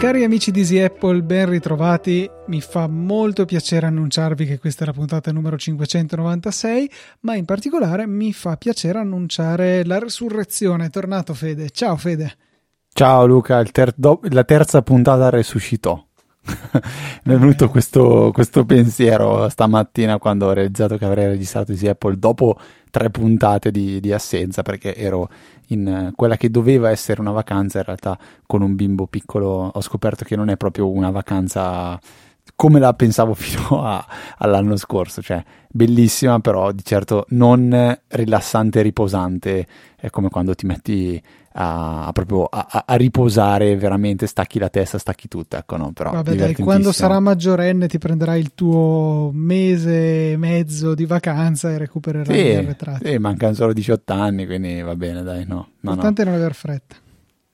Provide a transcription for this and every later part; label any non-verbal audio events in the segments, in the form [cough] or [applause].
Cari amici di Easy Apple, ben ritrovati. Mi fa molto piacere annunciarvi che questa è la puntata numero 596, ma in particolare mi fa piacere annunciare la resurrezione. È tornato Fede. Ciao Fede. Ciao Luca, ter- do- la terza puntata resuscitò. [laughs] Mi è venuto questo, questo, pensiero stamattina quando ho realizzato che avrei registrato Easy Apple dopo tre puntate di, di assenza perché ero in quella che doveva essere una vacanza, in realtà con un bimbo piccolo. Ho scoperto che non è proprio una vacanza come la pensavo [laughs] fino a, all'anno scorso, cioè bellissima però di certo non rilassante e riposante, è come quando ti metti a, a proprio a, a, riposare veramente, stacchi la testa, stacchi tutto, ecco no, però Vabbè dai, quando sarà maggiorenne ti prenderai il tuo mese e mezzo di vacanza e recupererai sì, gli arretrati. Sì, mancano solo 18 anni, quindi va bene dai, no. no L'importante no. è non aver fretta.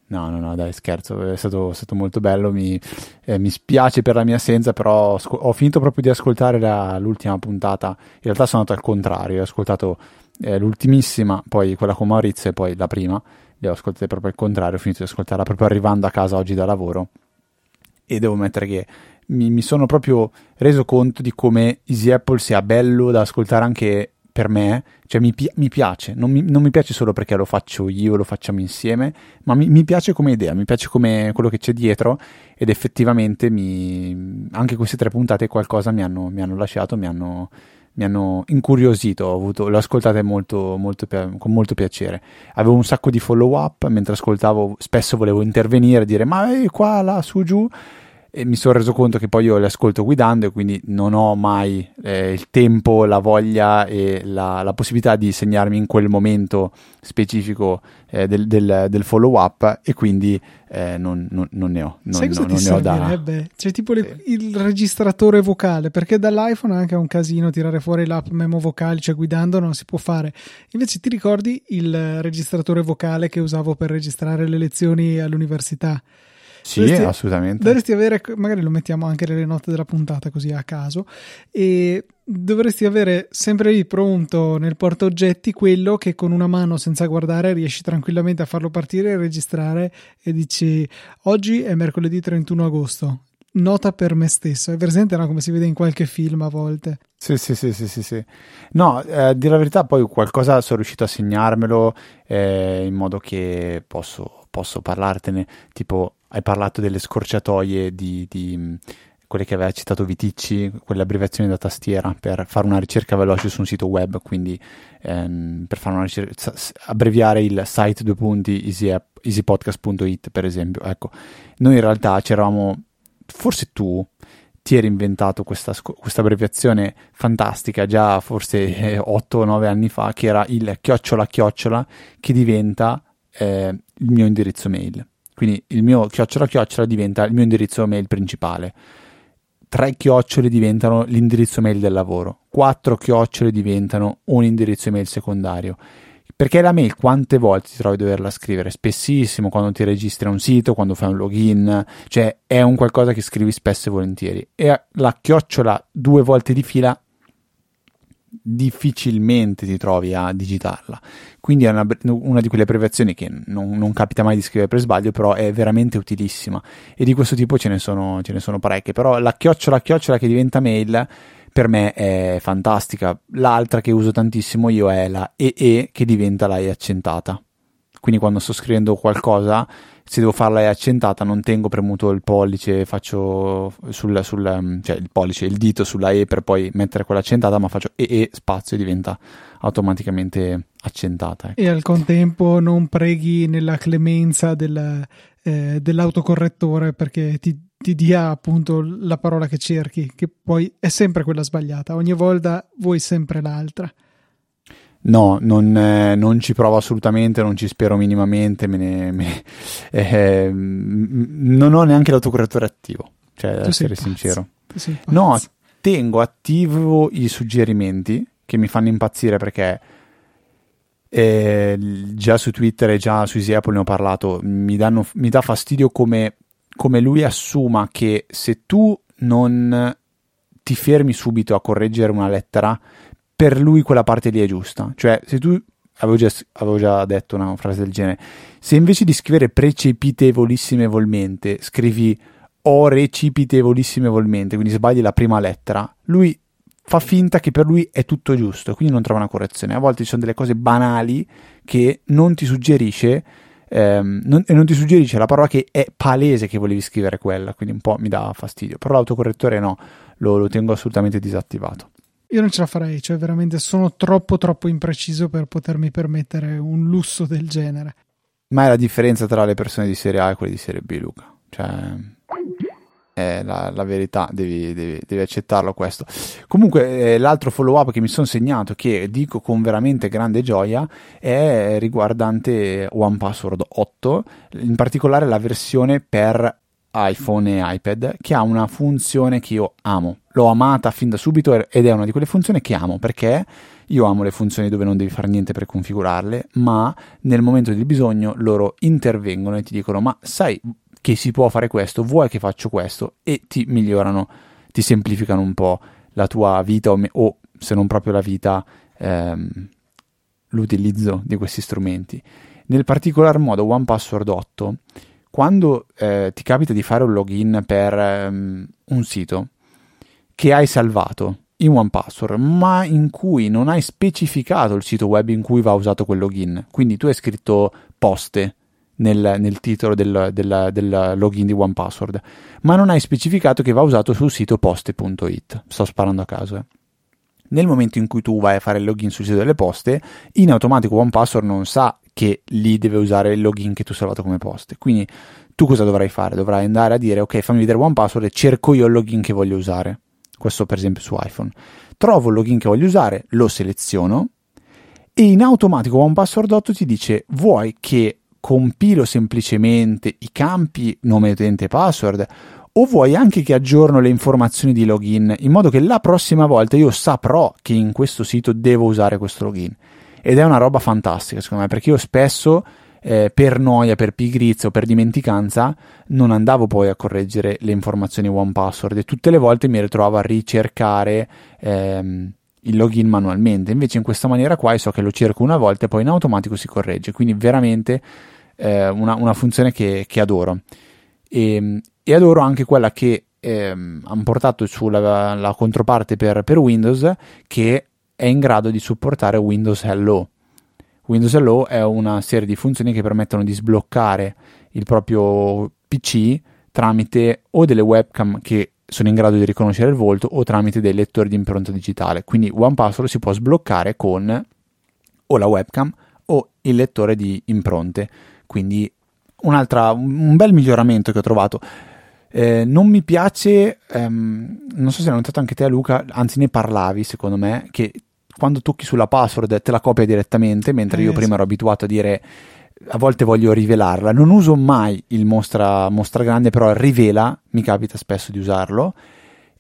No, no, no, dai, scherzo, è stato, stato molto bello, mi, eh, mi, spiace per la mia assenza, però sc- ho finito proprio di ascoltare la, l'ultima puntata, in realtà sono andato al contrario, ho ascoltato eh, l'ultimissima, poi quella con Maurizio e poi la prima, le ho ascoltate proprio al contrario, ho finito di ascoltarla proprio arrivando a casa oggi da lavoro. E devo mettere che mi, mi sono proprio reso conto di come Easy Apple sia bello da ascoltare anche per me, cioè mi, pi- mi piace, non mi, non mi, piace solo perché lo faccio io, lo facciamo insieme, ma mi, mi piace come idea, mi piace come quello che c'è dietro ed effettivamente anche queste tre puntate qualcosa mi hanno, hanno lasciato, mi hanno, mi hanno incuriosito, avuto, l'ho ascoltate molto, molto, con molto piacere. Avevo un sacco di follow up mentre ascoltavo, spesso volevo intervenire, dire ma è qua, là, su, giù e mi sono reso conto che poi io le ascolto guidando e quindi non ho mai eh, il tempo, la voglia e la, la, possibilità di segnarmi in quel momento specifico eh, del, del, del, follow up e quindi eh, non, non, non, ne ho. Non, Sai cosa ti servirebbe? Da... C'è tipo le, il registratore vocale perché dall'iPhone è anche un casino tirare fuori l'app memo vocali, cioè guidando non si può fare. Invece ti ricordi il registratore vocale che usavo per registrare le lezioni all'università? Sì, dovresti, assolutamente. Dovresti avere, magari lo mettiamo anche nelle note della puntata così a caso, e dovresti avere sempre lì pronto nel porta oggetti quello che con una mano senza guardare riesci tranquillamente a farlo partire e registrare e dici oggi è mercoledì 31 agosto. Nota per me stesso, è presente no? come si vede in qualche film a volte. Sì, sì, sì, sì, sì, sì. No, eh, dire la verità, poi qualcosa sono riuscito a segnarmelo eh, in modo che posso, posso parlartene, tipo hai parlato delle scorciatoie di, di quelle che aveva citato Viticci, quelle abbreviazioni da tastiera per fare una ricerca veloce su un sito web, quindi ehm, per fare una ricerca, abbreviare il site due punti easy easypodcast.it per esempio. Ecco, noi in realtà c'eravamo, forse tu ti eri inventato questa, questa abbreviazione fantastica già forse 8 o 9 anni fa, che era il chiocciola chiocciola che diventa eh, il mio indirizzo mail. Quindi il mio chiocciola chiocciola diventa il mio indirizzo mail principale. Tre chiocciole diventano l'indirizzo mail del lavoro. Quattro chiocciole diventano un indirizzo mail secondario. Perché la mail quante volte ti trovi a doverla scrivere? Spessissimo quando ti registri a un sito, quando fai un login, cioè è un qualcosa che scrivi spesso e volentieri. E la chiocciola due volte di fila difficilmente ti trovi a digitarla. Quindi è una, una di quelle abbreviazioni che non, non, capita mai di scrivere per sbaglio, però è veramente utilissima. E di questo tipo ce ne sono, ce ne sono parecchie. Però la chiocciola chiocciola che diventa mail per me è fantastica. L'altra che uso tantissimo io è la EE che diventa la E accentata. Quindi quando sto scrivendo qualcosa se devo farla è accentata non tengo premuto il pollice, faccio sul, sul, mm, cioè il pollice, il dito sulla E per poi mettere quella accentata, ma faccio E E spazio e diventa automaticamente accentata. Ecco. E al contempo non preghi nella clemenza del, eh, dell'autocorrettore perché ti, ti dia appunto la parola che cerchi, che poi è sempre quella sbagliata, ogni volta vuoi sempre l'altra. No, non, eh, non, ci provo assolutamente, non ci spero minimamente, me ne, me, [laughs] eh, non ho neanche l'autocorrettore attivo, cioè ad essere pazzo. sincero. No, tengo attivo i suggerimenti che mi fanno impazzire perché eh, già su Twitter e già su Easy Apple ne ho parlato, mi, danno, mi dà fastidio come, come lui assuma che se tu non ti fermi subito a correggere una lettera, per lui quella parte lì è giusta. Cioè, se tu avevo già, avevo già detto una frase del genere, se invece di scrivere precipitevolissimevolmente scrivi o recipitevolissimevolmente, quindi sbagli la prima lettera, lui fa finta che per lui è tutto giusto, quindi non trova una correzione. A volte ci sono delle cose banali che non ti suggerisce ehm, non, e non ti suggerisce la parola che è palese che volevi scrivere quella, quindi un po' mi dà fastidio. Però l'autocorrettore no, lo, lo tengo assolutamente disattivato. Io non ce la farei, cioè veramente sono troppo troppo impreciso per potermi permettere un lusso del genere. Ma è la differenza tra le persone di serie A e quelle di serie B, Luca. Cioè, è la, la verità, devi, devi, devi, accettarlo questo. Comunque, eh, l'altro follow up che mi sono segnato, che dico con veramente grande gioia, è riguardante One Password 8, in particolare la versione per iPhone e iPad, che ha una funzione che io amo. L'ho amata fin da subito ed è una di quelle funzioni che amo perché io amo le funzioni dove non devi fare niente per configurarle, ma nel momento del bisogno loro intervengono e ti dicono: Ma sai che si può fare questo, vuoi che faccio questo? E ti migliorano, ti semplificano un po' la tua vita o, o se non proprio la vita, ehm, l'utilizzo di questi strumenti. Nel particolar modo, One Password 8 quando eh, ti capita di fare un login per um, un sito che hai salvato in OnePassword, ma in cui non hai specificato il sito web in cui va usato quel login, quindi tu hai scritto poste nel, nel titolo del, del, del, login di OnePassword, ma non hai specificato che va usato sul sito poste.it. Sto sparando a caso. Eh. Nel momento in cui tu vai a fare il login sul sito delle poste, in automatico OnePassword non sa che lì deve usare il login che tu hai salvato come poste. Quindi tu cosa dovrai fare? Dovrai andare a dire ok, fammi vedere OnePassword e cerco io il login che voglio usare. Questo per esempio su iPhone. Trovo il login che voglio usare, lo seleziono e in automatico OnePassword 8 ti dice vuoi che compilo semplicemente i campi nome utente e password o vuoi anche che aggiorno le informazioni di login in modo che la prossima volta io saprò che in questo sito devo usare questo login ed è una roba fantastica secondo me perché io spesso eh, per noia, per pigrizia o per dimenticanza non andavo poi a correggere le informazioni one password e tutte le volte mi ritrovavo a ricercare ehm, il login manualmente. Invece in questa maniera qua so che lo cerco una volta e poi in automatico si corregge. Quindi veramente eh, una, una, funzione che, che adoro. E, e, adoro anche quella che ehm, hanno portato sulla la controparte per, per Windows che è in grado di supportare Windows Hello. Windows Hello è una serie di funzioni che permettono di sbloccare il proprio PC tramite o delle webcam che sono in grado di riconoscere il volto o tramite dei lettori di impronta digitale. Quindi OnePassword si può sbloccare con o la webcam o il lettore di impronte. Quindi un bel miglioramento che ho trovato. Eh, non mi piace, ehm, non so se l'hai notato anche te Luca, anzi ne parlavi secondo me, che quando tocchi sulla password te la copia direttamente, mentre eh, io prima ero abituato a dire a volte voglio rivelarla. Non uso mai il mostra, mostra grande, però rivela, mi capita spesso di usarlo.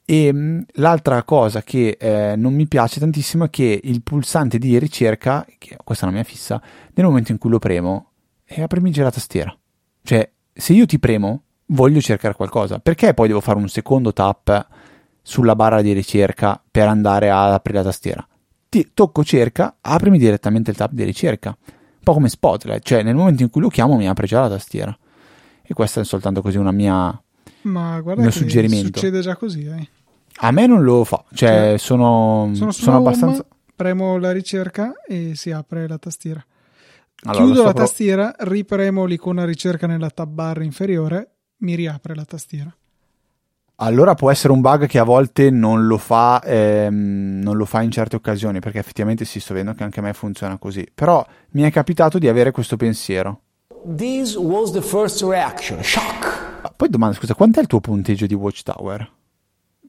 E mh, mm, l'altra cosa che eh, non mi piace tantissimo è che il pulsante di ricerca, che questa è una mia fissa, nel momento in cui lo premo, è aprimi la tastiera. Cioè, se io ti premo, voglio cercare qualcosa. Perché poi devo fare un secondo tap sulla barra di ricerca per andare ad aprire la tastiera? Ti tocco cerca, aprimi direttamente il tab di ricerca. Un po' come Spotlight, cioè nel momento in cui lo chiamo mi apre già la tastiera. E questa è soltanto così una mia Ma guarda mio suggerimento. Succede già così, eh. A me non lo fa, cioè, cioè sono, sono, sono abbastanza home, premo la ricerca e si apre la tastiera. Allora, Chiudo la tastiera, ripremo l'icona ricerca nella tab bar inferiore mi riapre la tastiera. Allora può essere un bug che a volte non lo fa, ehm, non lo fa in certe occasioni, perché effettivamente si sto vedendo che anche a me funziona così. Però mi è capitato di avere questo pensiero. This was the first reaction, shock. Ah, poi domanda, scusa, quant'è il tuo punteggio di Watchtower?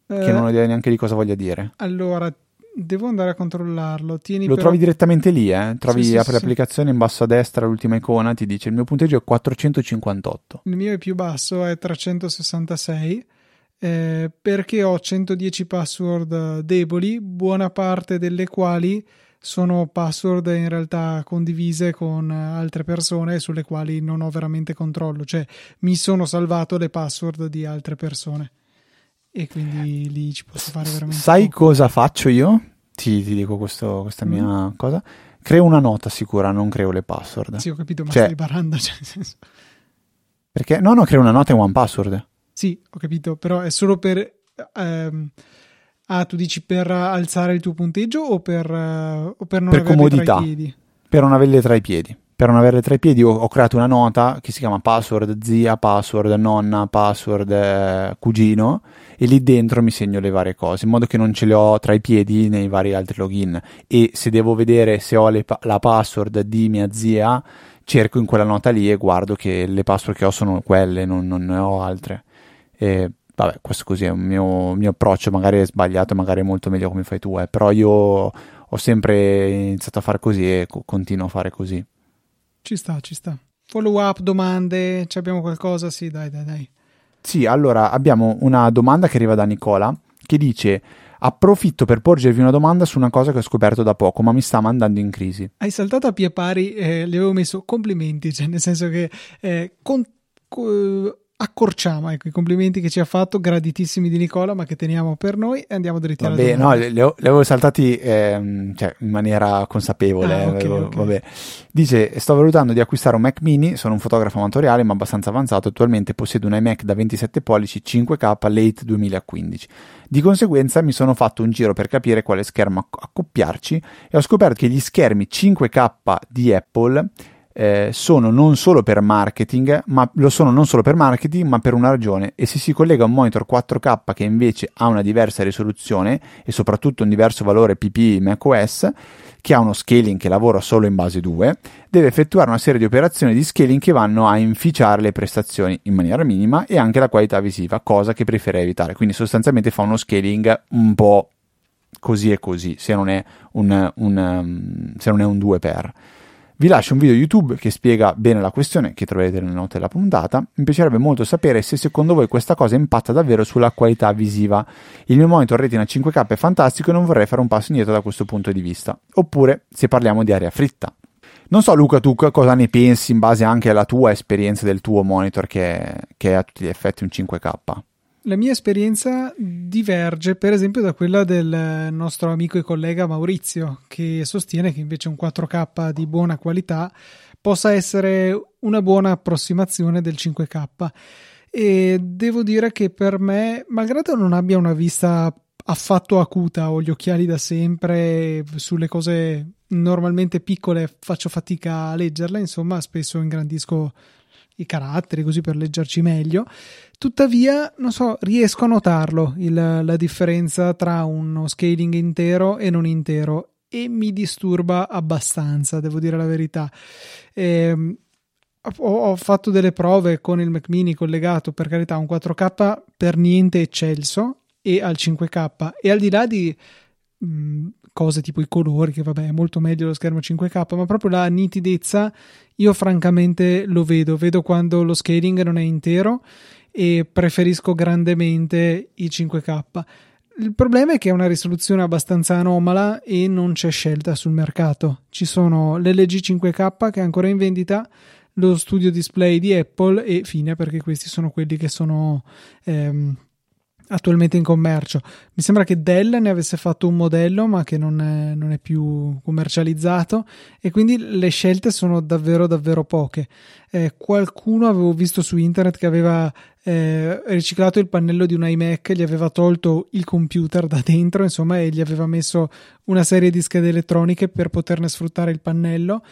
Eh, che non ho idea neanche di cosa voglia dire. Allora, Devo andare a controllarlo. Tieni Lo però... trovi direttamente lì, eh? Trovi, sì, sì, apri sì, l'applicazione in basso a destra, l'ultima icona, ti dice il mio punteggio è 458. Il mio è più basso, è 366. Eh, perché ho 110 password deboli, buona parte delle quali sono password in realtà condivise con altre persone sulle quali non ho veramente controllo, cioè mi sono salvato le password di altre persone e quindi lì ci posso fare veramente. Sai poco. cosa faccio io? Ti, ti dico questo, questa Mm. mia cosa. Creo una nota sicura, non creo le password. Sì, ho capito, ma Cioè- stai baranda. [laughs] Cioè, nel senso- Perché no, no, creo una nota in one password. Sì, ho capito, però è solo per... ehm, ah, tu dici per alzare il tuo punteggio o per, eh, o per non Per averli comodità. tra i piedi? Per non averle tra i piedi. Per non averle tra i piedi ho, ho creato una nota che si chiama password zia, password nonna, password eh, cugino e lì dentro mi segno le varie cose in modo che non ce le ho tra i piedi nei vari altri login e se devo vedere se ho le la password di mia zia cerco in quella nota lì e guardo che le password che ho sono quelle, non, non ne ho altre. E vabbè, questo così è un mio, mio approccio, magari è sbagliato, magari è molto meglio come fai tu, eh, però io ho sempre iniziato a fare così e co- continuo a fare così. Ci sta, ci sta. Follow up, domande, ci abbiamo qualcosa? Sì, dai, dai, dai. Sì, allora abbiamo una domanda che arriva da Nicola che dice approfitto per porgervi una domanda su una cosa che ho scoperto da poco ma mi sta mandando in crisi. Hai saltato a pie pari, eh, gli avevo messo complimenti, cioè nel senso che eh, con- co- accorciamo ecco, i complimenti che ci ha fatto, graditissimi di Nicola, ma che teniamo per noi e andiamo dritti alla Vabbè, no, domanda. ho- le avevo saltati ehm, cioè, in maniera consapevole. Ah, eh, ok, avevo- ok. vabbè. Dice: Sto valutando di acquistare un Mac mini. Sono un fotografo amatoriale, ma abbastanza avanzato. Attualmente possiedo un iMac da 27 pollici 5K late 2015. Di conseguenza, mi sono fatto un giro per capire quale schermo acc- accoppiarci e ho scoperto che gli schermi 5K di Apple eh, sono non solo per marketing, ma lo sono non solo per marketing, ma per una ragione. E se si collega a un monitor 4K che invece ha una diversa risoluzione e soprattutto un diverso valore PPI macOS, che ha uno scaling che lavora solo in base 2, deve effettuare una serie di operazioni di scaling che vanno a inficiare le prestazioni in maniera minima e anche la qualità visiva, cosa che preferirei evitare. Quindi sostanzialmente fa uno scaling un po' così e così, se non è un, un, um, se non è un 2x. Vi lascio un video YouTube che spiega bene la questione, che troverete nelle note della puntata. Mi piacerebbe molto sapere se secondo voi questa cosa impatta davvero sulla qualità visiva. Il mio monitor Retina 5K è fantastico e non vorrei fare un passo indietro da questo punto di vista. Oppure se parliamo di aria fritta. Non so Luca, tu cosa ne pensi in base anche alla tua esperienza del tuo monitor che, che è a tutti gli effetti un 5K? La mia esperienza diverge, per esempio, da quella del nostro amico e collega Maurizio, che sostiene che invece un 4K di buona qualità possa essere una buona approssimazione del 5K. E devo dire che per me, malgrado non abbia una vista affatto acuta, ho gli occhiali da sempre, sulle cose normalmente piccole faccio fatica a leggerle, insomma, spesso ingrandisco i caratteri così per leggerci meglio. Tuttavia, non so, riesco a notarlo il, la differenza tra uno scaling intero e non intero e mi disturba abbastanza, devo dire la verità. Ehm, ho, ho fatto delle prove con il Mac mini collegato, per carità, un 4K per niente eccelso e al 5K e al di là di mh, cose tipo i colori, che vabbè è molto meglio lo schermo 5K, ma proprio la nitidezza io francamente lo vedo, vedo quando lo scaling non è intero e preferisco grandemente il 5K. Il problema è che è una risoluzione abbastanza anomala e non c'è scelta sul mercato. Ci sono l'LG 5K che è ancora in vendita, lo studio display di Apple e fine perché questi sono quelli che sono ehm, attualmente in commercio. Mi sembra che Dell ne avesse fatto un modello ma che non è, non è, più commercializzato e quindi le scelte sono davvero davvero poche. Eh, qualcuno avevo visto su internet che aveva eh, riciclato il pannello di un iMac, gli aveva tolto il computer da dentro insomma e gli aveva messo una serie di schede elettroniche per poterne sfruttare il pannello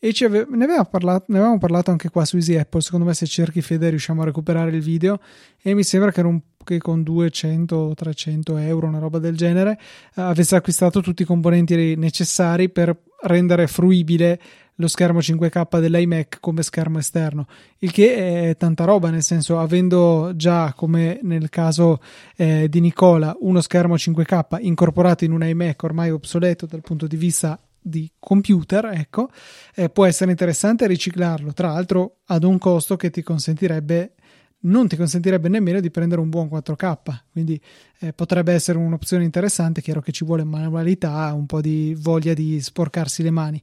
e ave- ne, parlato, ne avevamo parlato anche qua su Easy Apple. Secondo me, se cerchi Fede, riusciamo a recuperare il video. E mi sembra che, un, che con 200-300 euro, una roba del genere, eh, avesse acquistato tutti i componenti necessari per rendere fruibile lo schermo 5K dell'iMac come schermo esterno, il che è tanta roba, nel senso, avendo già, come nel caso eh, di Nicola, uno schermo 5K incorporato in un iMac ormai obsoleto dal punto di vista di computer, ecco, eh, può essere interessante riciclarlo, tra l'altro ad un costo che ti consentirebbe non ti consentirebbe nemmeno di prendere un buon 4K, quindi eh, potrebbe essere un'opzione interessante, chiaro che ci vuole manualità, un po' di voglia di sporcarsi le mani.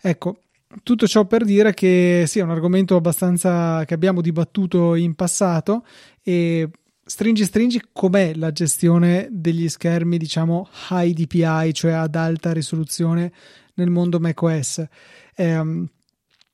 Ecco, tutto ciò per dire che sì, è un argomento abbastanza che abbiamo dibattuto in passato e stringi stringi com'è la gestione degli schermi diciamo high DPI cioè ad alta risoluzione nel mondo macOS? Eh,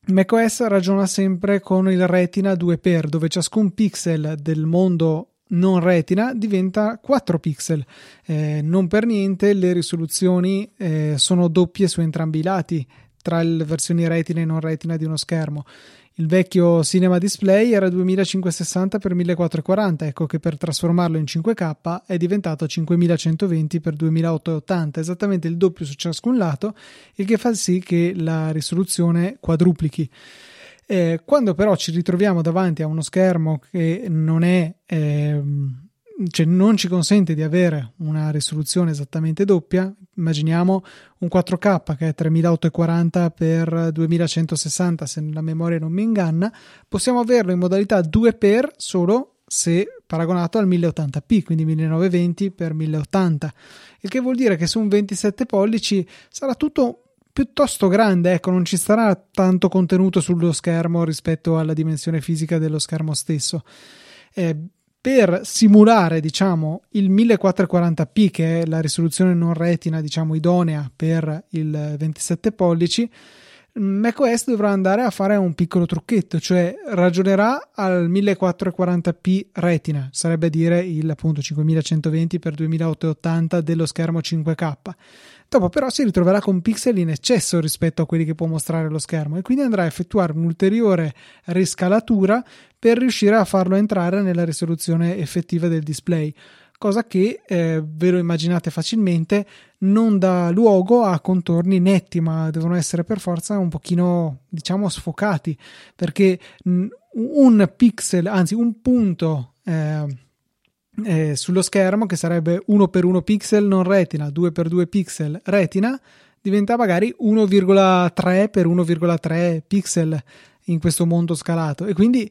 macOS ragiona sempre con il retina 2x dove ciascun pixel del mondo non retina diventa 4 pixel. Eh, non per niente le risoluzioni eh, sono doppie su entrambi i lati tra le versioni retina e non retina di uno schermo il vecchio Cinema Display era 2560 x 1440, ecco che per trasformarlo in 5K è diventato 5120 x 2880, esattamente il doppio su ciascun lato, il che fa sì che la risoluzione quadruplichi. Eh, quando però ci ritroviamo davanti a uno schermo che non è eh, cioè non ci consente di avere una risoluzione esattamente doppia. Immaginiamo un 4K che è 3840 x 2160, se la memoria non mi inganna, possiamo averlo in modalità 2x solo se paragonato al 1080p, quindi 1920 x 1080, il che vuol dire che su un 27 pollici sarà tutto piuttosto grande, ecco, non ci sarà tanto contenuto sullo schermo rispetto alla dimensione fisica dello schermo stesso. Eh, per simulare diciamo il 1440p che è la risoluzione non retina diciamo idonea per il 27 pollici macOS dovrà andare a fare un piccolo trucchetto cioè ragionerà al 1440p retina sarebbe dire il appunto 5120 x 2880 dello schermo 5k Dopo però si ritroverà con pixel in eccesso rispetto a quelli che può mostrare lo schermo e quindi andrà a effettuare un'ulteriore riscalatura per riuscire a farlo entrare nella risoluzione effettiva del display cosa che eh, ve lo immaginate facilmente non dà luogo a contorni netti ma devono essere per forza un pochino diciamo sfocati perché un pixel anzi un punto eh, eh, sullo schermo che sarebbe 1 x 1 pixel non retina 2 x 2 pixel retina diventa magari 1,3 x 1,3 pixel in questo mondo scalato. E quindi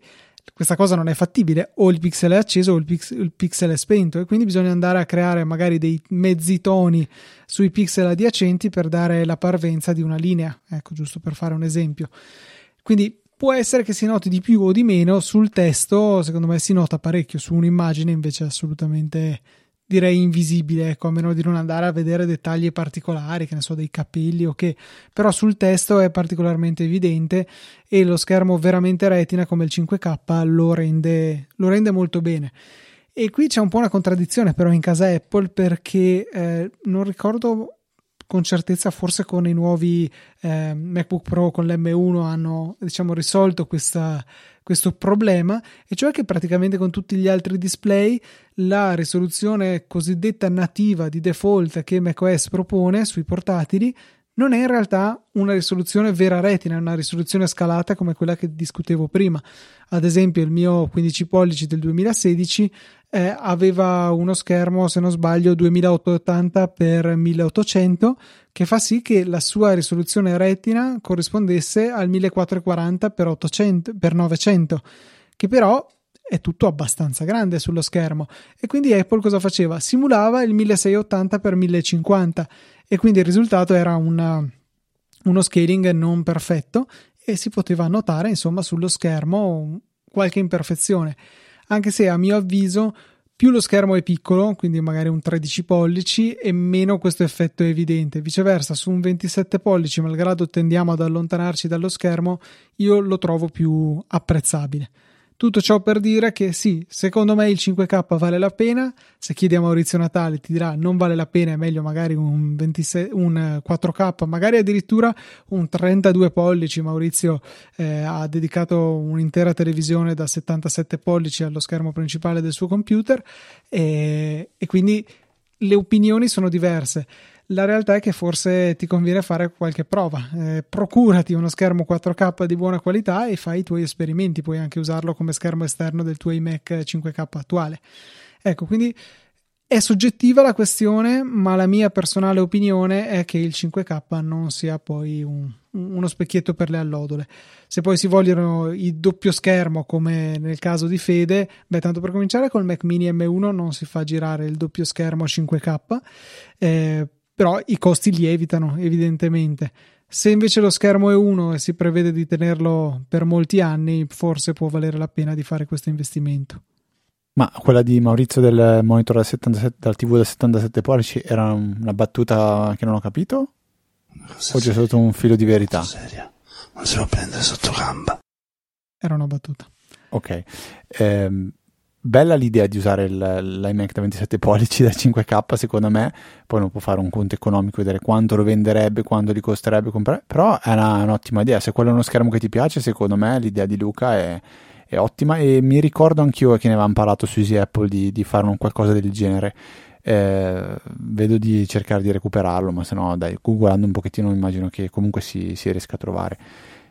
questa cosa non è fattibile o il pixel è acceso o il, pix- il pixel è spento e quindi bisogna andare a creare magari dei mezzi toni sui pixel adiacenti per dare la parvenza di una linea ecco giusto per fare un esempio. Quindi può essere che si noti di più o di meno sul testo, secondo me si nota parecchio, su un'immagine invece assolutamente direi invisibile, ecco, a meno di non andare a vedere dettagli particolari, che ne so, dei capelli o che, però sul testo è particolarmente evidente e lo schermo veramente retina come il 5K lo rende, lo rende molto bene. E qui c'è un po' una contraddizione però in casa Apple perché eh, non ricordo con certezza forse con i nuovi eh, MacBook Pro con l'M1 hanno diciamo risolto questa, questo problema e cioè che praticamente con tutti gli altri display la risoluzione cosiddetta nativa di default che macOS propone sui portatili non è in realtà una risoluzione vera retina, è una risoluzione scalata come quella che discutevo prima. Ad esempio, il mio 15 pollici del 2016 eh, aveva uno schermo, se non sbaglio, 2880 x 1800 che fa sì che la sua risoluzione retina corrispondesse al 1440 x 800 x 900 che però è tutto abbastanza grande sullo schermo e quindi Apple cosa faceva? Simulava il 1680 x 1050 e quindi il risultato era una, uno scaling non perfetto e si poteva notare insomma sullo schermo qualche imperfezione anche se a mio avviso più lo schermo è piccolo, quindi magari un 13 pollici, e meno questo effetto è evidente. Viceversa, su un 27 pollici, malgrado tendiamo ad allontanarci dallo schermo, io lo trovo più apprezzabile. Tutto ciò per dire che sì, secondo me il 5K vale la pena. Se chiedi a Maurizio Natale ti dirà non vale la pena, è meglio magari un, 26, un 4K, magari addirittura un 32 pollici. Maurizio eh, ha dedicato un'intera televisione da 77 pollici allo schermo principale del suo computer e, e quindi le opinioni sono diverse la realtà è che forse ti conviene fare qualche prova. Eh, procurati uno schermo 4K di buona qualità e fai i tuoi esperimenti. Puoi anche usarlo come schermo esterno del tuo iMac 5K attuale. Ecco, quindi è soggettiva la questione, ma la mia personale opinione è che il 5K non sia poi un, uno specchietto per le allodole. Se poi si vogliono il doppio schermo, come nel caso di Fede, beh, tanto per cominciare col Mac Mini M1 non si fa girare il doppio schermo 5K. Eh, però i costi lievitano evidentemente. Se invece lo schermo è uno e si prevede di tenerlo per molti anni, forse può valere la pena di fare questo investimento. Ma quella di Maurizio del monitor da 77, dal TV da 77 pollici era una battuta che non ho capito? o c'è stato un filo di verità? Seria. Non si può prendere sotto gamba. Era una battuta. Ok. Eh, bella l'idea di usare il, l'iMac da 27 pollici da 5K, secondo me. Poi non può fare un conto economico, vedere quanto lo venderebbe, quanto gli costerebbe comprare. Però è una, un'ottima idea. Se quello è uno schermo che ti piace, secondo me l'idea di Luca è è ottima e mi ricordo anch'io che ne avevamo parlato su Easy Apple di, di fare un qualcosa del genere. Eh, vedo di cercare di recuperarlo, ma se no, dai, googlando un pochettino immagino che comunque si, si riesca a trovare.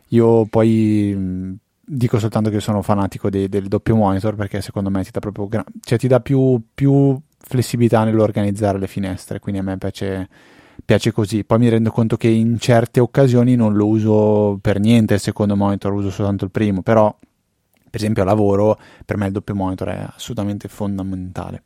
Io poi dico soltanto che sono fanatico de, del doppio monitor perché secondo me ti dà proprio gra- cioè ti dà più, più flessibilità nell'organizzare le finestre, quindi a me piace piace così. Poi mi rendo conto che in certe occasioni non lo uso per niente il secondo monitor, uso soltanto il primo, però per esempio a lavoro, per me il doppio monitor è assolutamente fondamentale.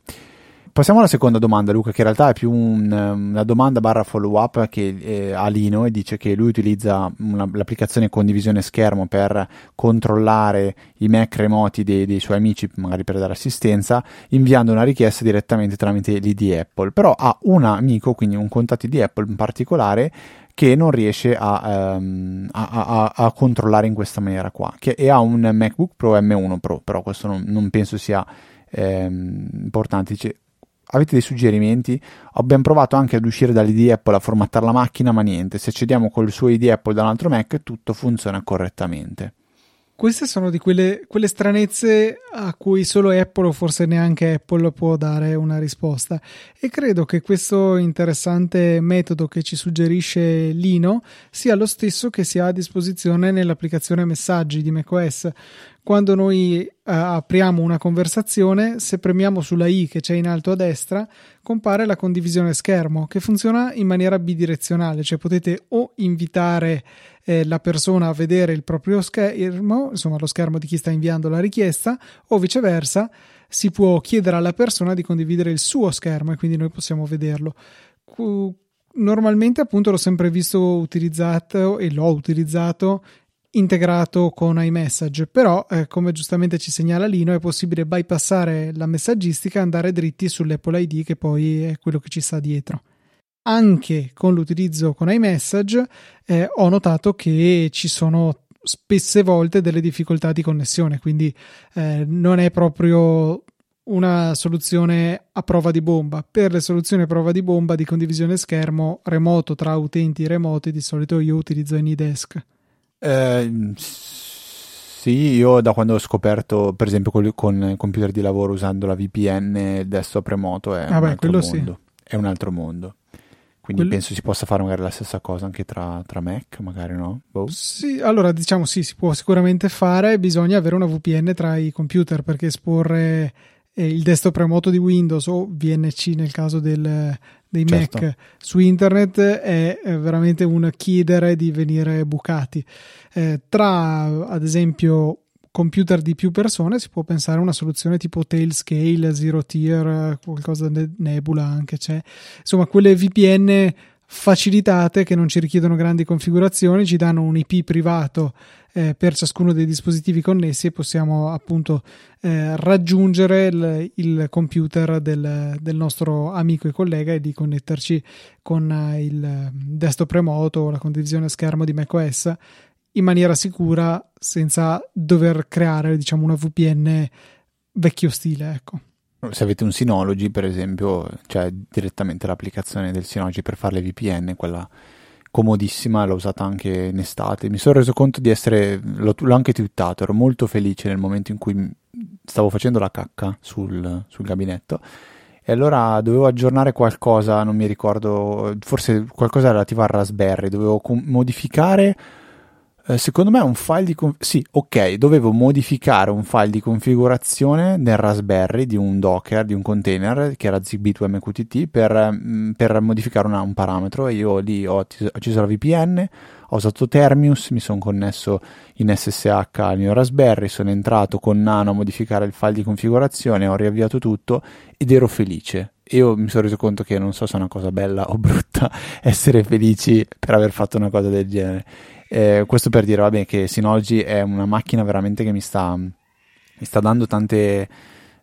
Passiamo alla seconda domanda, Luca, che in realtà è più un, una domanda barra follow up che eh, ha Lino e dice che lui utilizza una, l'applicazione condivisione schermo per controllare i Mac remoti dei, dei, suoi amici, magari per dare assistenza, inviando una richiesta direttamente tramite l'ID Apple. Però ha un amico, quindi un contatto di Apple in particolare, che non riesce a, um, a, a, a, controllare in questa maniera qua. Che, e ha un MacBook Pro M1 Pro, però questo non, non penso sia ehm, importante. Dice, avete dei suggerimenti? Abbiamo provato anche ad uscire dall'ID Apple a formattare la macchina, ma niente. Se cediamo col suo ID Apple da un altro Mac, tutto funziona correttamente. Queste sono di quelle, quelle, stranezze a cui solo Apple o forse neanche Apple può dare una risposta e credo che questo interessante metodo che ci suggerisce Lino sia lo stesso che si ha a disposizione nell'applicazione messaggi di macOS. Quando noi eh, apriamo una conversazione, se premiamo sulla i che c'è in alto a destra, compare la condivisione schermo che funziona in maniera bidirezionale, cioè potete o invitare eh, la persona a vedere il proprio schermo, insomma lo schermo di chi sta inviando la richiesta, o viceversa si può chiedere alla persona di condividere il suo schermo e quindi noi possiamo vederlo. Normalmente appunto l'ho sempre visto utilizzato e l'ho utilizzato integrato con iMessage, però eh, come giustamente ci segnala Lino è possibile bypassare la messaggistica e andare dritti sull'Apple ID che poi è quello che ci sta dietro anche con l'utilizzo con iMessage eh, ho notato che ci sono spesse volte delle difficoltà di connessione, quindi eh, non è proprio una soluzione a prova di bomba. Per le soluzioni a prova di bomba di condivisione schermo remoto tra utenti remoti, di solito io utilizzo AnyDesk. Eh, sì, io da quando ho scoperto, per esempio, con, con computer di lavoro usando la VPN desktop remoto è ah un beh, altro mondo. Sì. È un altro mondo. Quindi Quello... penso si possa fare magari la stessa cosa anche tra, tra Mac, magari no? Boh. Sì, allora diciamo sì, si può sicuramente fare, bisogna avere una VPN tra i computer perché esporre eh, il desktop remoto di Windows o VNC nel caso del, dei certo. Mac su internet è, è, veramente un chiedere di venire bucati. Eh, tra ad esempio computer di più persone si può pensare a una soluzione tipo Tailscale, Zero Tier, qualcosa di Nebula anche c'è. Insomma, quelle VPN facilitate che non ci richiedono grandi configurazioni, ci danno un IP privato eh, per ciascuno dei dispositivi connessi e possiamo appunto eh, raggiungere il, il computer del, del, nostro amico e collega e di connetterci con eh, il desktop remoto o la condivisione schermo di macOS in maniera sicura senza dover creare diciamo una VPN vecchio stile ecco. Se avete un Synology per esempio c'è direttamente l'applicazione del Synology per fare le VPN quella comodissima l'ho usata anche in estate. Mi sono reso conto di essere l'ho, l'ho anche twittato ero molto felice nel momento in cui stavo facendo la cacca sul, sul gabinetto. E allora dovevo aggiornare qualcosa non mi ricordo forse qualcosa relativo al Raspberry. Dovevo com- modificare eh, secondo me un file di conf- sì, ok, dovevo modificare un file di configurazione nel Raspberry di un Docker, di un container che era Zigbee 2 MQTT per, mm, per modificare una, un parametro e io lì ho acceso la VPN, ho usato Termius, mi sono connesso in SSH al mio Raspberry, sono entrato con Nano a modificare il file di configurazione, ho riavviato tutto ed ero felice. Io mi sono reso conto che non so se è una cosa bella o brutta [laughs] essere felici per aver fatto una cosa del genere eh, questo per dire, vabbè, che Synology è una macchina veramente che mi sta, mi sta dando tante,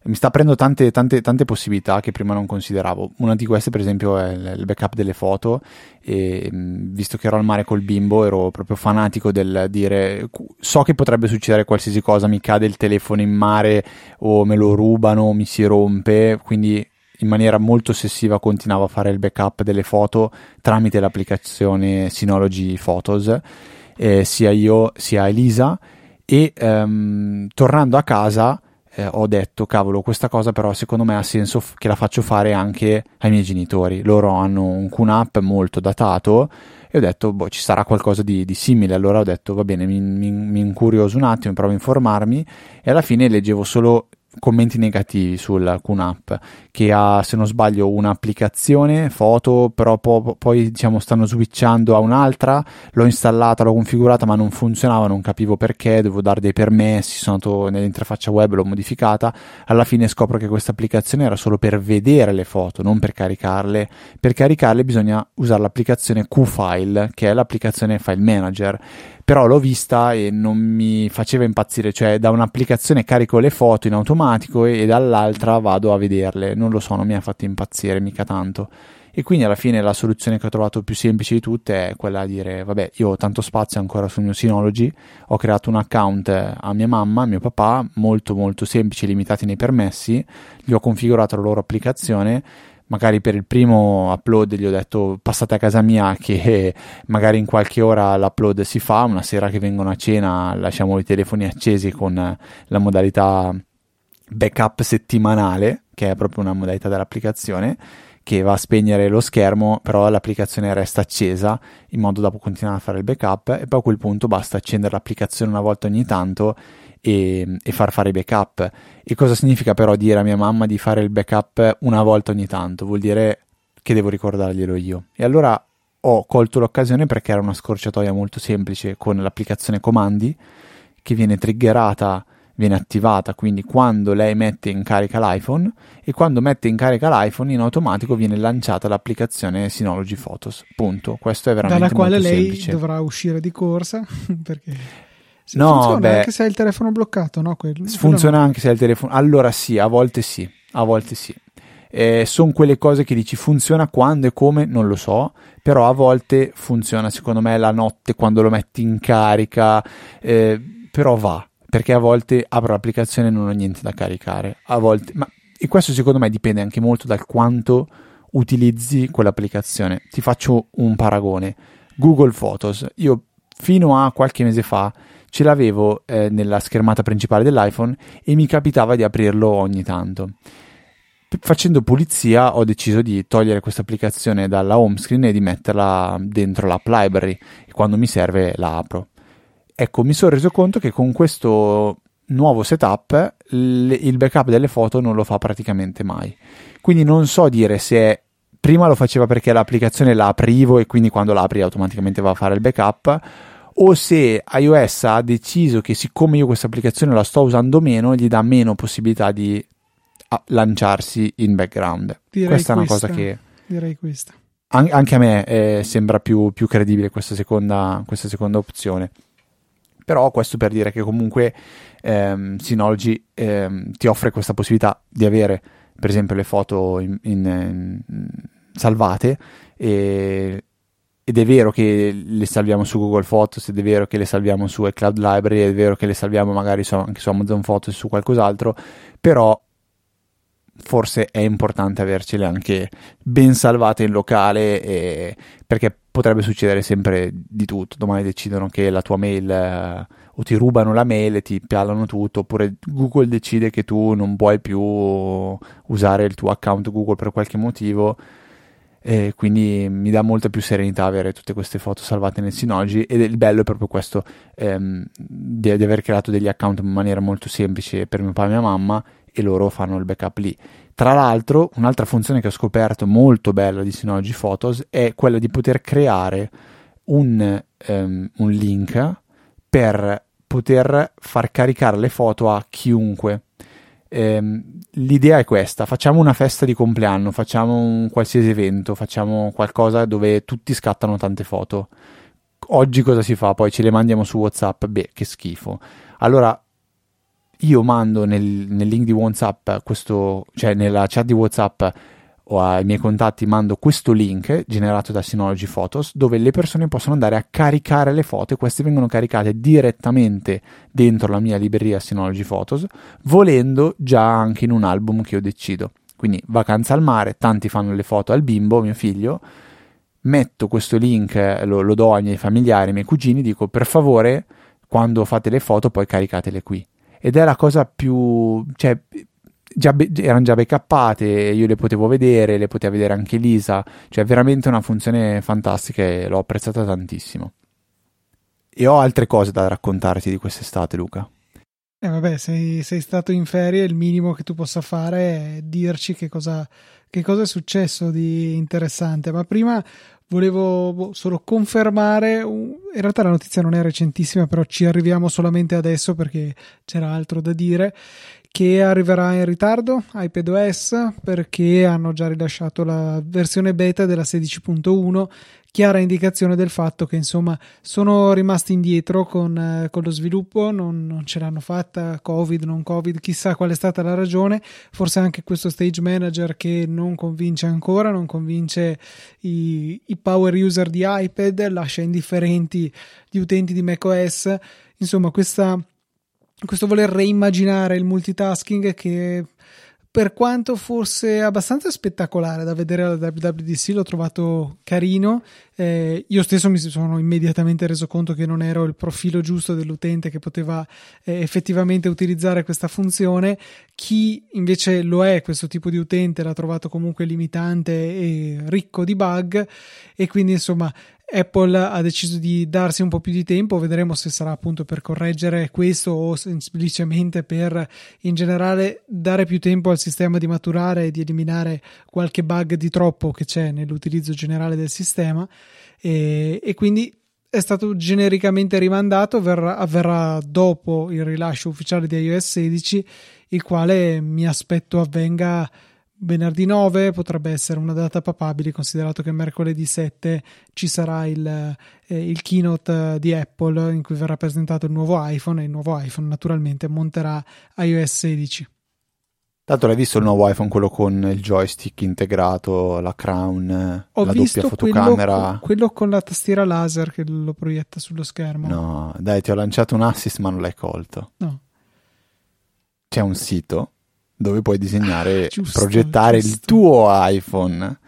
mi sta aprendo tante, tante, tante possibilità che prima non consideravo. Una di queste, per esempio, è il backup delle foto. E, visto che ero al mare col bimbo, ero proprio fanatico del dire: so che potrebbe succedere qualsiasi cosa, mi cade il telefono in mare o me lo rubano, mi si rompe. Quindi, in maniera molto ossessiva, continuavo a fare il backup delle foto tramite l'applicazione Synology Photos, eh, sia io sia Elisa. E um, tornando a casa eh, ho detto, cavolo, questa cosa però secondo me ha senso f- che la faccio fare anche ai miei genitori. Loro hanno un QNAP molto datato e ho detto, boh, ci sarà qualcosa di, di simile. Allora ho detto, va bene, mi, mi, mi incurioso un attimo, provo a informarmi e alla fine leggevo solo commenti negativi sul QNAP che ha se non sbaglio un'applicazione foto però po- poi diciamo stanno switchando a un'altra. L'ho installata l'ho configurata ma non funzionava non capivo perché dovevo dare dei permessi sono andato nell'interfaccia web l'ho modificata. Alla fine scopro che questa applicazione era solo per vedere le foto non per caricarle. Per caricarle bisogna usare l'applicazione QFile che è l'applicazione file manager però l'ho vista e non mi faceva impazzire, cioè da un'applicazione carico le foto in automatico e, e dall'altra vado a vederle, non lo so, non mi ha fatto impazzire mica tanto. E quindi alla fine la soluzione che ho trovato più semplice di tutte è quella di dire, vabbè, io ho tanto spazio ancora sul mio Synology, ho creato un account a mia mamma, a mio papà, molto molto semplice, limitati nei permessi, gli ho configurato la loro applicazione magari per il primo upload gli ho detto passate a casa mia [laughs] che magari in qualche ora l'upload si fa, una sera che vengono a cena lasciamo i telefoni accesi con la modalità backup settimanale, che è proprio una modalità dell'applicazione che va a spegnere lo schermo, però l'applicazione resta accesa in modo da continuare a fare il backup e poi a quel punto basta accendere l'applicazione una volta ogni tanto e, e, far fare i backup. E cosa significa però dire a mia mamma di fare il backup una volta ogni tanto? Vuol dire che devo ricordarglielo io. E allora ho colto l'occasione perché era una scorciatoia molto semplice con l'applicazione comandi che viene triggerata, viene attivata quindi quando lei mette in carica l'iPhone e quando mette in carica l'iPhone in automatico viene lanciata l'applicazione Synology Photos. Punto. Questo è veramente Dalla quale lei semplice. dovrà uscire di corsa [laughs] perché se no, funziona beh, anche se hai il telefono bloccato, no? Quello, funziona anche se hai il telefono. Allora sì, a volte sì, a volte sì. Eh, sono quelle cose che dici funziona quando e come non lo so, però a volte funziona secondo me la notte quando lo metti in carica, eh, però va, perché a volte apro l'applicazione e non ho niente da caricare, a volte, ma e questo secondo me dipende anche molto dal quanto utilizzi quell'applicazione. Ti faccio un paragone. Google Photos, io fino a qualche mese fa ce l'avevo eh, nella schermata principale dell'iPhone e mi capitava di aprirlo ogni tanto. P- facendo pulizia ho deciso di togliere questa applicazione dalla home screen e di metterla dentro l'app library e quando mi serve la apro. Ecco, mi sono reso conto che con questo nuovo setup l- il backup delle foto non lo fa praticamente mai. Quindi non so dire se prima lo faceva perché l'applicazione la aprivo e quindi quando la apri automaticamente va a fare il backup o se iOS ha deciso che siccome io questa applicazione la sto usando meno, gli dà meno possibilità di lanciarsi in background. Direi questa è una questa, cosa che Direi questa. an- anche a me eh, sembra più, più credibile questa seconda, questa seconda opzione. Però questo per dire che comunque ehm, Synology ehm, ti offre questa possibilità di avere per esempio le foto in, in, in salvate e ed è vero che le salviamo su Google Photos, ed è vero che le salviamo su iCloud Library, ed è vero che le salviamo magari su, anche su Amazon Photos e su qualcos'altro, però forse è importante avercele anche ben salvate in locale e, perché potrebbe succedere sempre di tutto. Domani decidono che la tua mail eh, o ti rubano la mail e ti piallano tutto, oppure Google decide che tu non puoi più usare il tuo account Google per qualche motivo e quindi mi dà molta più serenità avere tutte queste foto salvate nel Synology ed il bello è proprio questo ehm, di, di, aver creato degli account in maniera molto semplice per mio papà e mia mamma e loro fanno il backup lì. Tra l'altro un'altra funzione che ho scoperto molto bella di Synology Photos è quella di poter creare un, um, un link per poter far caricare le foto a chiunque ehm, l'idea è questa: facciamo una festa di compleanno, facciamo un qualsiasi evento, facciamo qualcosa dove tutti scattano tante foto. Oggi cosa si fa? Poi ce le mandiamo su WhatsApp? Beh, che schifo. Allora io mando nel, nel link di WhatsApp questo, cioè nella chat di WhatsApp o ai miei contatti mando questo link generato da Synology Photos dove le persone possono andare a caricare le foto e queste vengono caricate direttamente dentro la mia libreria Synology Photos volendo già anche in un album che io decido. Quindi vacanza al mare tanti fanno le foto al bimbo mio figlio metto questo link lo, lo do ai miei familiari ai miei cugini dico per favore quando fate le foto poi caricatele qui. Ed è la cosa più cioè già be- erano già backuppate, io le potevo vedere, le poteva vedere anche Lisa, cioè veramente una funzione fantastica e l'ho apprezzata tantissimo. E ho altre cose da raccontarti di quest'estate, Luca. Eh vabbè, sei, sei stato in ferie, il minimo che tu possa fare è dirci che cosa, che cosa è successo di interessante. Ma prima volevo boh, solo confermare, in realtà la notizia non è recentissima, però ci arriviamo solamente adesso perché c'era altro da dire che arriverà in ritardo? iPadOS perché hanno già rilasciato la versione beta della 16.1 chiara indicazione del fatto che insomma sono rimasti indietro con, eh, con lo sviluppo, non, non, ce l'hanno fatta, Covid, non Covid, chissà qual è stata la ragione, forse anche questo stage manager che non convince ancora, non convince i, i power user di iPad, lascia indifferenti gli utenti di macOS, insomma questa questo voler reimmaginare il multitasking che per quanto fosse abbastanza spettacolare da vedere alla WWDC l'ho trovato carino. Eh, io stesso mi sono immediatamente reso conto che non ero il profilo giusto dell'utente che poteva eh, effettivamente utilizzare questa funzione. Chi invece lo è questo tipo di utente l'ha trovato comunque limitante e ricco di bug. E quindi insomma Apple ha deciso di darsi un po' più di tempo, vedremo se sarà appunto per correggere questo o semplicemente per in generale dare più tempo al sistema di maturare e di eliminare qualche bug di troppo che c'è nell'utilizzo generale del sistema. E, e quindi è stato genericamente rimandato, verrà, avverrà dopo il rilascio ufficiale di iOS 16, il quale mi aspetto avvenga venerdì 9 potrebbe essere una data papabile, considerato che mercoledì 7 ci sarà il, eh, il, keynote di Apple in cui verrà presentato il nuovo iPhone e il nuovo iPhone naturalmente monterà iOS 16. Tanto l'hai visto il nuovo iPhone, quello con il joystick integrato, la crown, Ho la doppia fotocamera? Quello, quello con la tastiera laser che lo proietta sullo schermo. No, dai, ti ho lanciato un assist ma non l'hai colto. No. C'è un sito dove puoi disegnare, ah, progettare giusto. il tuo iPhone.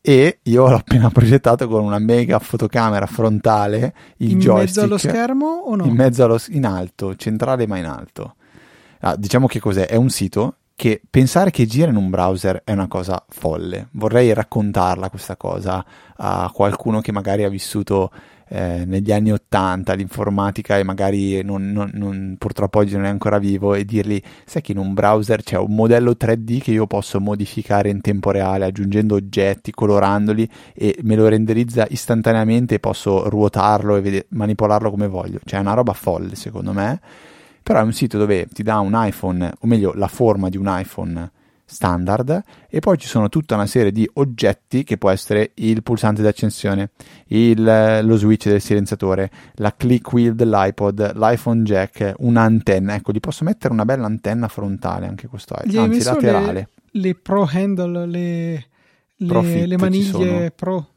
E io l'ho appena progettato con una mega fotocamera frontale, il in joystick. mezzo allo schermo o no? In mezzo allo in alto, centrale ma in alto. Ah, diciamo che cos'è? È un sito che pensare che gira in un browser è una cosa folle. Vorrei raccontarla questa cosa a qualcuno che magari ha vissuto eh, negli anni 80 l'informatica e magari non, non, non, purtroppo oggi non è ancora vivo e dirgli sai che in un browser c'è un modello 3D che io posso modificare in tempo reale aggiungendo oggetti, colorandoli e me lo renderizza istantaneamente e posso ruotarlo e vede- manipolarlo come voglio. Cioè è una roba folle secondo me, però è un sito dove ti dà un iPhone, o meglio la forma di un iPhone standard e poi ci sono tutta una serie di oggetti che può essere il pulsante d'accensione, il, lo switch del silenziatore, la click wheel dell'iPod, l'iPhone jack, un'antenna. Ecco, gli posso mettere una bella antenna frontale anche questo Gli anzi laterale. Le, le Pro Handle, le, le, le maniglie. Pro.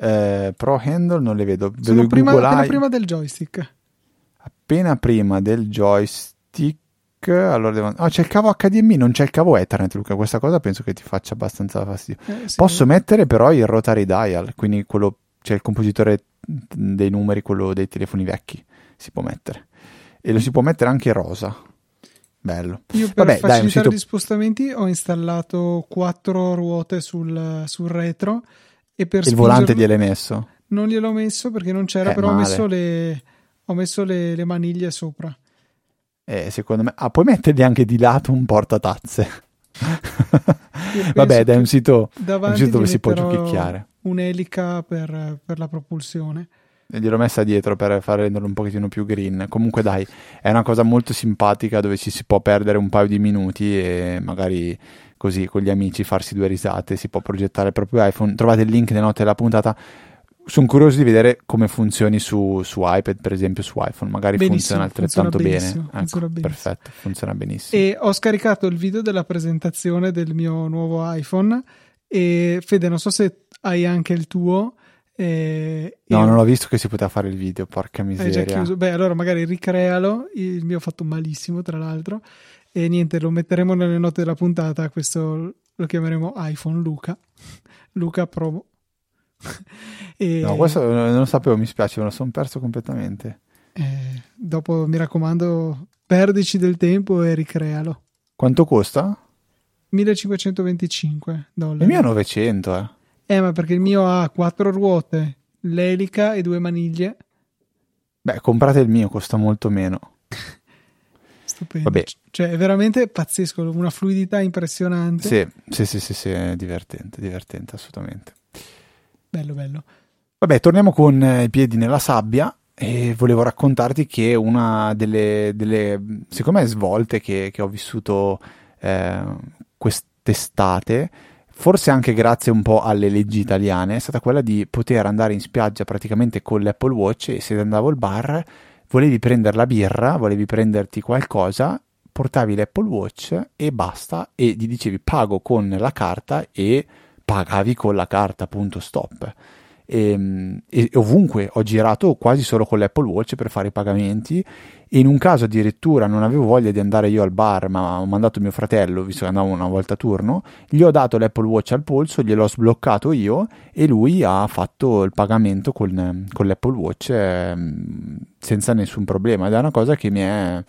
Eh, Pro handle non le vedo, vedo Sono il prima, appena prima del joystick. appena prima del joystick. Allora devo... ah, c'è il cavo HDMI, non c'è il cavo Ethernet, Luca. Questa cosa penso che ti faccia abbastanza fastidio. Eh, sì. Posso mettere però il rotary dial, quindi quello c'è il compositore dei numeri, quello dei telefoni vecchi, si può mettere. E lo si può mettere anche rosa. Bello. Io per Vabbè, dai, facilitare sito- gli spostamenti ho installato quattro ruote sul, sul retro e per Il volante gliel'hai messo? non gliel'ho messo perché non c'era, Eh, però ho male. messo le ho messo le, le maniglie sopra. Eh, secondo me... Ah, puoi mettergli anche di lato un portatazze. [laughs] Vabbè, dai, è un sito, un sito dove si può giochicchiare. Un'elica per, per la propulsione. E gliel'ho messa dietro per far renderlo un pochettino più green. Comunque, dai, è una cosa molto simpatica dove ci si può perdere un paio di minuti e magari così con gli amici farsi due risate. Si può progettare il proprio iPhone. Trovate il link nelle note della puntata. Sono curioso di vedere come funzioni su, su, iPad, per esempio su iPhone. Magari benissimo, funziona altrettanto funziona bene. funziona ecco, benissimo. Perfetto, funziona benissimo. E ho scaricato il video della presentazione del mio nuovo iPhone. E Fede, non so se hai anche il tuo. eh, No, e- non l'ho visto che si poteva fare il video, porca Hai già miseria. chiuso? Beh, allora magari ricrealo. Il mio ho fatto malissimo, tra l'altro. E niente, lo metteremo nelle note della puntata. Questo lo chiameremo iPhone Luca. [laughs] Luca Pro. [laughs] e, No, questo non lo sapevo, mi spiace, me lo sono perso completamente. eh, dopo, mi raccomando, perdici del tempo e ricrealo. Quanto costa? 1525 dollari. Il mio è 900, eh. Eh, ma perché il mio ha quattro ruote, l'elica e due maniglie. Beh, comprate il mio, costa molto meno. [laughs] Stupendo. Vabbè. Cioè, è veramente pazzesco, una fluidità impressionante. Sì, sì, sì, sì, sì, è divertente, divertente, assolutamente. Bello, bello. Vabbè, torniamo con eh, i piedi nella sabbia e volevo raccontarti che una delle, delle secondo me, svolte che, che ho vissuto eh, quest'estate, forse anche grazie un po' alle leggi italiane, è stata quella di poter andare in spiaggia praticamente con l'Apple Watch e se andavo al bar, volevi prendere la birra, volevi prenderti qualcosa, portavi l'Apple Watch e basta e gli dicevi pago con la carta e pagavi con la carta, punto stop. E, e ovunque ho girato quasi solo con l'Apple Watch per fare i pagamenti in un caso addirittura non avevo voglia di andare io al bar ma ho mandato mio fratello visto che andavo una volta a turno gli ho dato l'Apple Watch al polso gliel'ho sbloccato io e lui ha fatto il pagamento con, con l'Apple Watch eh, senza nessun problema ed è una cosa che mi è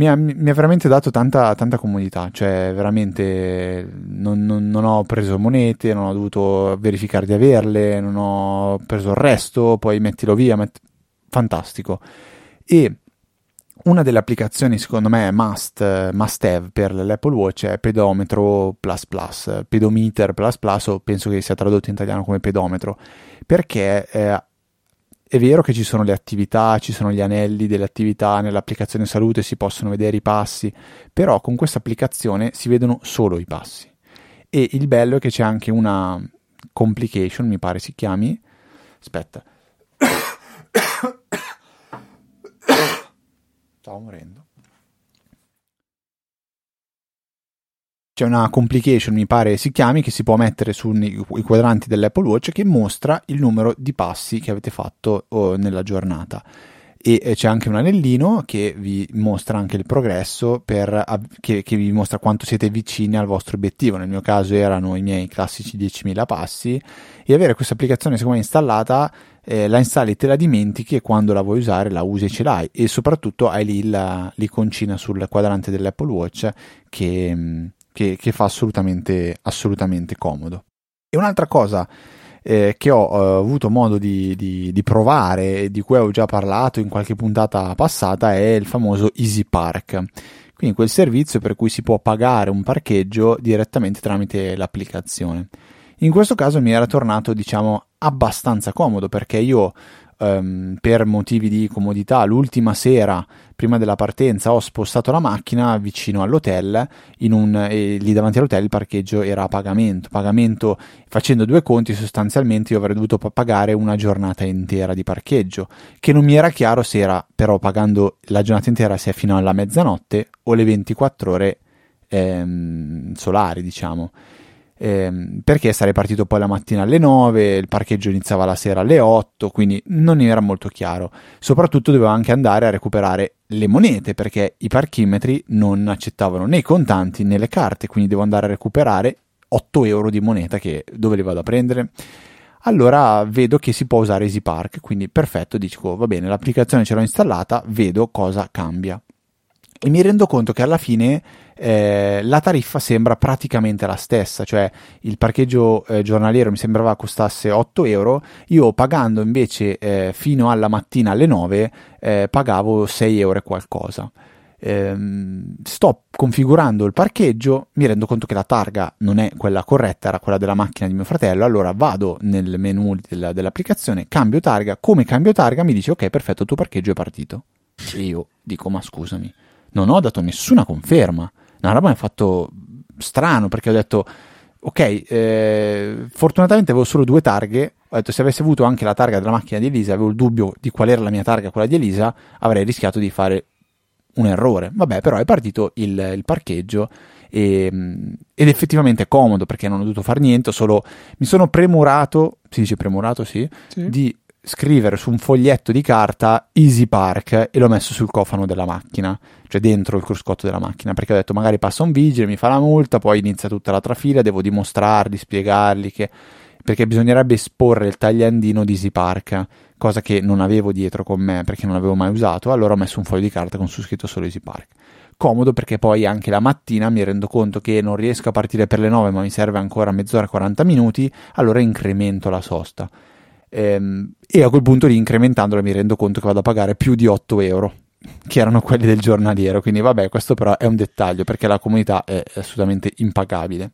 mi ha, mi ha veramente dato tanta, tanta comodità, cioè veramente non, non- non ho preso monete, non ho dovuto verificare di averle, non ho preso il resto, poi mettilo via, metti- fantastico. E una delle applicazioni secondo me must, must have per l'Apple Watch è Pedometro Plus Plus, Pedometer Plus Plus o penso che sia tradotto in italiano come pedometro, perché eh, è vero che ci sono le attività, ci sono gli anelli delle attività nell'applicazione salute, si possono vedere i passi, però con questa applicazione si vedono solo i passi. E il bello è che c'è anche una complication, mi pare si chiami. Aspetta. [coughs] Stavo morendo. C'è una complication, mi pare si chiami, che si può mettere sui quadranti dell'Apple Watch che mostra il numero di passi che avete fatto oh, nella giornata. E c'è anche un anellino che vi mostra anche il progresso, per, che, che vi mostra quanto siete vicini al vostro obiettivo. Nel mio caso erano i miei classici 10.000 passi. E avere questa applicazione, secondo me, installata, eh, la installi te la dimentichi e quando la vuoi usare la usi e ce l'hai. E soprattutto hai lì la, l'iconcina sul quadrante dell'Apple Watch che, mh, che, che fa assolutamente, assolutamente comodo. E un'altra cosa eh, che ho eh, avuto modo di, di, di provare e di cui ho già parlato in qualche puntata passata è il famoso Easy Park. Quindi quel servizio per cui si può pagare un parcheggio direttamente tramite l'applicazione. In questo caso mi era tornato, diciamo, abbastanza comodo perché io ehm, per motivi di comodità l'ultima sera prima della partenza ho spostato la macchina vicino all'hotel un, e lì davanti all'hotel il parcheggio era a pagamento. Pagamento facendo due conti sostanzialmente io avrei dovuto pa- pagare una giornata intera di parcheggio che non mi era chiaro se era però pagando la giornata intera se è fino alla mezzanotte o le 24 ore ehm, solari diciamo ehm, perché sarei partito poi la mattina alle 9, il parcheggio iniziava la sera alle 8, quindi non era molto chiaro. Soprattutto dovevo anche andare a recuperare le monete perché i parchimetri non accettavano né i contanti né le carte, quindi devo andare a recuperare 8 euro di moneta che dove li vado a prendere? Allora vedo che si può usare Easy Park, quindi perfetto, dico va bene, l'applicazione ce l'ho installata, vedo cosa cambia. E mi rendo conto che alla fine eh, la tariffa sembra praticamente la stessa, cioè il parcheggio eh, giornaliero mi sembrava costasse 8 euro, io pagando invece eh, fino alla mattina alle 9 eh, pagavo 6 euro e qualcosa. Ehm, sto configurando il parcheggio, mi rendo conto che la targa non è quella corretta, era quella della macchina di mio fratello, allora vado nel menu della- dell'applicazione, cambio targa, come cambio targa mi dice ok perfetto, il tuo parcheggio è partito. E io dico ma scusami, non ho dato nessuna conferma. Una roba mi ha fatto strano perché ho detto ok, eh, fortunatamente avevo solo due targhe. Ho detto se avessi avuto anche la targa della macchina di Elisa, avevo il dubbio di qual era la mia targa, quella di Elisa, avrei rischiato di fare un errore. Vabbè, però è partito il, il parcheggio e, ed effettivamente è comodo perché non ho dovuto fare niente, solo mi sono premurato, si dice premurato, sì, Sì. di scrivere su un foglietto di carta Easy Park e l'ho messo sul cofano della macchina, cioè dentro il cruscotto della macchina, perché ho detto magari passa un vigile, mi fa la multa, poi inizia tutta la trafila, devo dimostrargli, spiegargli che perché bisognerebbe esporre il tagliandino di Easy Park, cosa che non avevo dietro con me perché non l'avevo mai usato, allora ho messo un foglio di carta con su scritto solo Easy Park. Comodo perché poi anche la mattina mi rendo conto che non riesco a partire per le 9 ma mi serve ancora mezz'ora 40 minuti, allora incremento la sosta. Ehm, e a quel punto lì incrementandola mi rendo conto che vado a pagare più di 8 euro che erano quelli del giornaliero. Quindi vabbè questo però è un dettaglio perché la comunità è assolutamente impagabile.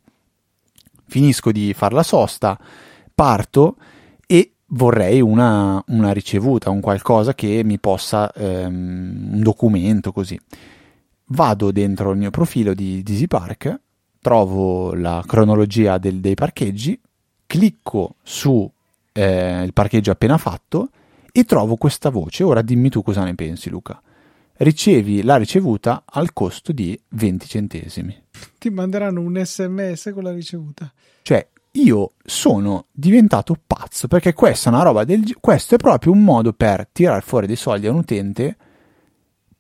Finisco di fare la sosta parto e vorrei una, una ricevuta un qualcosa che mi possa ehm, un documento così. Vado dentro il mio profilo di, di Easy Park trovo la cronologia del- dei parcheggi clicco su eh, il parcheggio appena fatto e trovo questa voce. Ora dimmi tu cosa ne pensi, Luca. Ricevi la ricevuta al costo di 20 centesimi. Ti manderanno un sms con la ricevuta. Cioè, io sono diventato pazzo perché questa è una roba del. Questo è proprio un modo per tirare fuori dei soldi a un utente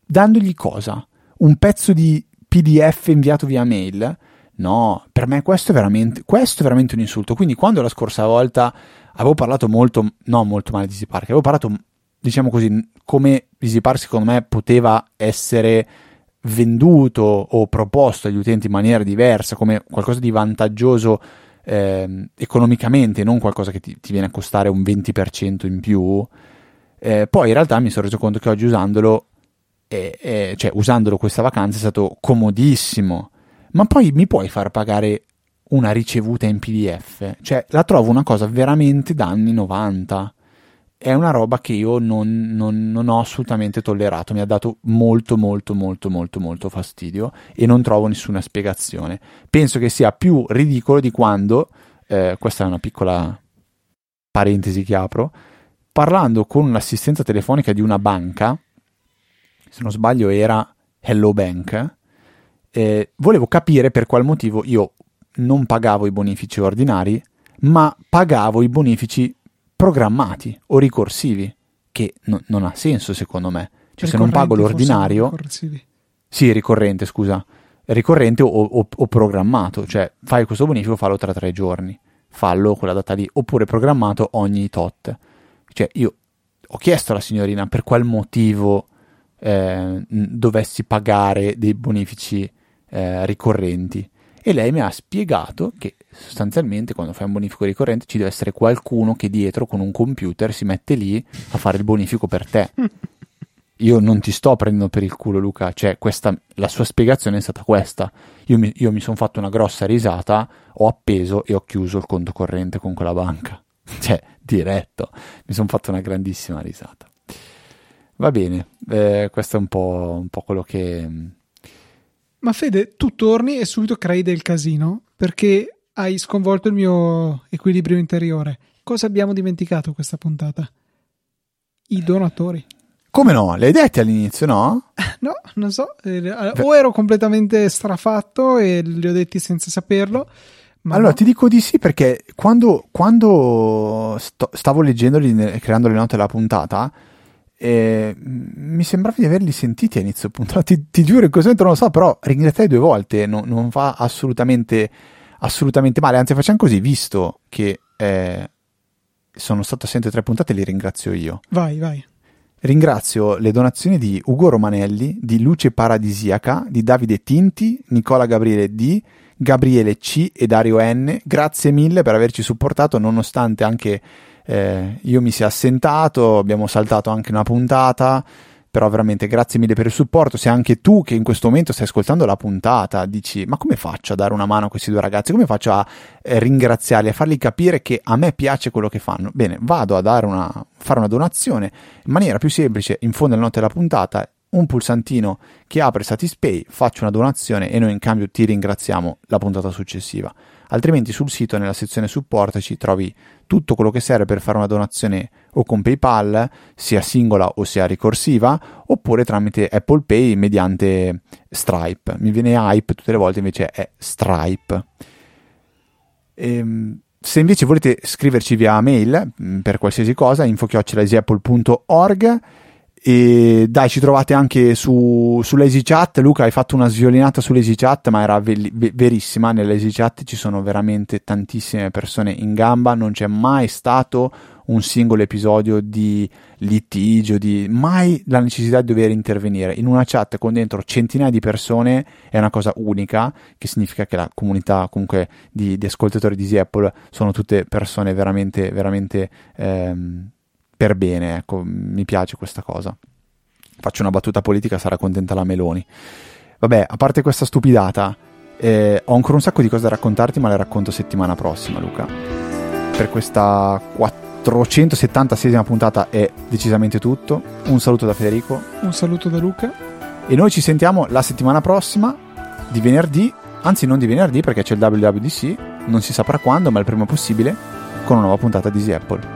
dandogli cosa? Un pezzo di PDF inviato via mail? No, per me questo è veramente, questo è veramente un insulto. Quindi, quando la scorsa volta avevo parlato molto, no, molto male di Easy avevo parlato, diciamo così, come Easy secondo me poteva essere venduto o proposto agli utenti in maniera diversa, come qualcosa di vantaggioso ehm, economicamente, non qualcosa che ti, ti viene a costare un 20% in più. Eh, poi in realtà mi sono reso conto che oggi usandolo, eh, eh, cioè usandolo questa vacanza è stato comodissimo. Ma poi mi puoi far pagare una ricevuta in PDF? Cioè, la trovo una cosa veramente da anni 90. È una roba che io non, non- non ho assolutamente tollerato. Mi ha dato molto, molto, molto, molto, molto fastidio e non trovo nessuna spiegazione. Penso che sia più ridicolo di quando, eh, questa è una piccola parentesi che apro, parlando con l'assistenza telefonica di una banca, se non sbaglio era Hello Bank, eh, volevo capire per qual motivo io non pagavo i bonifici ordinari, ma pagavo i bonifici programmati o ricorsivi, che no- non ha senso secondo me. Cioè, se non pago l'ordinario, ricorsivi. sì, ricorrente, scusa, ricorrente o, o- o programmato, cioè fai questo bonifico, fallo tra tre giorni, fallo quella data lì, oppure programmato ogni tot. Cioè, io ho chiesto alla signorina per qual motivo eh, dovessi pagare dei bonifici eh, ricorrenti e lei mi ha spiegato che sostanzialmente quando fai un bonifico ricorrente ci deve essere qualcuno che dietro con un computer si mette lì a fare il bonifico per te. [laughs] Io non ti sto prendendo per il culo, Luca. Cioè, questa, la sua spiegazione è stata questa. Io mi, io mi sono fatto una grossa risata, ho appeso e ho chiuso il conto corrente con quella banca. [laughs] Cioè, diretto. Mi sono fatto una grandissima risata. Va bene, eh, questo è un po', un po' quello che. Ma Fede, tu torni e subito crei del casino perché hai sconvolto il mio equilibrio interiore. Cosa abbiamo dimenticato questa puntata? I donatori. Come no? Le hai dette all'inizio, no? [laughs] No, non so, eh, o ero completamente strafatto e li ho detti senza saperlo. Ma allora, no. ti dico di sì perché quando, quando sto- stavo leggendoli creando le note della puntata, eh, mi sembrava di averli sentiti a inizio puntata. Ti, ti giuro, in questo momento non lo so, però ringraziai due volte no- non fa assolutamente, assolutamente male. Anzi, facciamo così, visto che eh, sono stato assente tre puntate, li ringrazio io. Vai, vai. Ringrazio le donazioni di Ugo Romanelli, di Luce Paradisiaca, di Davide Tinti, Nicola Gabriele D, Gabriele C e Dario N. Grazie mille per averci supportato nonostante anche eh, io mi sia assentato, abbiamo saltato anche una puntata, però veramente grazie mille per il supporto. Se anche tu che in questo momento stai ascoltando la puntata dici ma come faccio a dare una mano a questi due ragazzi? Come faccio a eh, ringraziarli, a fargli capire che a me piace quello che fanno? Bene, vado a una, fare una donazione in maniera più semplice, in fondo alle note della puntata, un pulsantino che apre Satispay, faccio una donazione e noi in cambio ti ringraziamo la puntata successiva. Altrimenti sul sito nella sezione supporto ci trovi tutto quello che serve per fare una donazione o con PayPal, sia singola o sia ricorsiva, oppure tramite Apple Pay mediante Stripe. Mi viene Hype tutte le volte, invece è Stripe. Ehm, se invece volete scriverci via mail mm, per qualsiasi cosa, info-apple.org e dai, ci trovate anche su, su Chat. Luca, hai fatto una sviolinata su Chat, ma era ve- ve- verissima. Nell'Easy Chat ci sono veramente tantissime persone in gamba. Non c'è mai stato un singolo episodio di litigio, di mai la necessità di dover intervenire. In una chat con dentro centinaia di persone è una cosa unica, che significa che la comunità comunque di, di ascoltatori di Easy Apple sono tutte persone veramente, veramente. Ehm, per bene, ecco, mi piace questa cosa. Faccio una battuta politica, sarà contenta la Meloni. Vabbè, a parte questa stupidata, eh, ho ancora un sacco di cose da raccontarti, ma le racconto settimana prossima, Luca. Per questa 476esima puntata è decisamente tutto. Un saluto da Federico. Un saluto da Luca. E noi ci sentiamo la settimana prossima, di venerdì, anzi non di venerdì perché c'è il WWDC, non si saprà quando, ma il prima possibile, con una nuova puntata di Easy Apple.